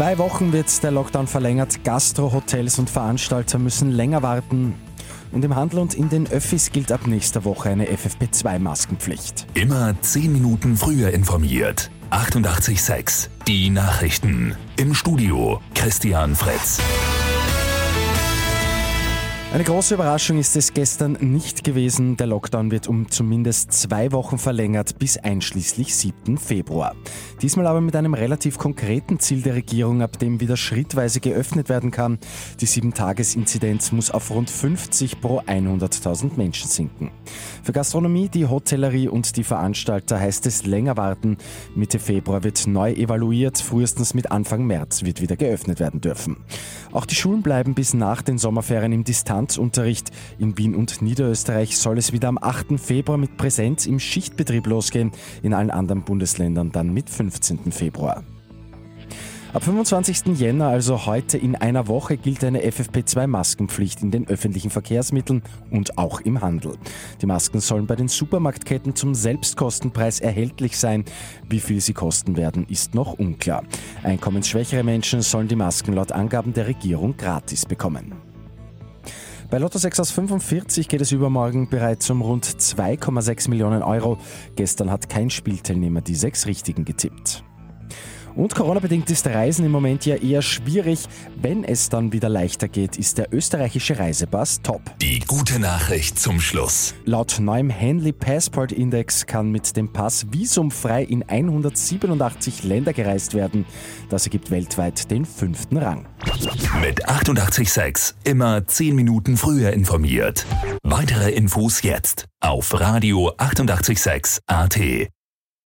zwei Wochen wird der Lockdown verlängert. Gastro, Hotels und Veranstalter müssen länger warten. Und im Handel und in den Öffis gilt ab nächster Woche eine FFP2-Maskenpflicht. Immer zehn Minuten früher informiert. 88.6 Die Nachrichten. Im Studio Christian Fritz. Eine große Überraschung ist es gestern nicht gewesen. Der Lockdown wird um zumindest zwei Wochen verlängert bis einschließlich 7. Februar. Diesmal aber mit einem relativ konkreten Ziel der Regierung, ab dem wieder schrittweise geöffnet werden kann. Die 7-Tages-Inzidenz muss auf rund 50 pro 100.000 Menschen sinken. Für Gastronomie, die Hotellerie und die Veranstalter heißt es länger warten. Mitte Februar wird neu evaluiert. Frühestens mit Anfang März wird wieder geöffnet werden dürfen. Auch die Schulen bleiben bis nach den Sommerferien im Distanz Distanzunterricht. In Wien und Niederösterreich soll es wieder am 8. Februar mit Präsenz im Schichtbetrieb losgehen, in allen anderen Bundesländern dann mit 15. Februar. Ab 25. Jänner, also heute in einer Woche, gilt eine FFP2-Maskenpflicht in den öffentlichen Verkehrsmitteln und auch im Handel. Die Masken sollen bei den Supermarktketten zum Selbstkostenpreis erhältlich sein. Wie viel sie kosten werden, ist noch unklar. Einkommensschwächere Menschen sollen die Masken laut Angaben der Regierung gratis bekommen. Bei Lotto 6 aus 45 geht es übermorgen bereits um rund 2,6 Millionen Euro. Gestern hat kein Spielteilnehmer die sechs Richtigen getippt. Und Corona-bedingt ist Reisen im Moment ja eher schwierig. Wenn es dann wieder leichter geht, ist der österreichische Reisepass top. Die gute Nachricht zum Schluss. Laut neuem Henley Passport Index kann mit dem Pass visumfrei in 187 Länder gereist werden. Das ergibt weltweit den fünften Rang. Mit 886 immer 10 Minuten früher informiert. Weitere Infos jetzt auf Radio 886 AT.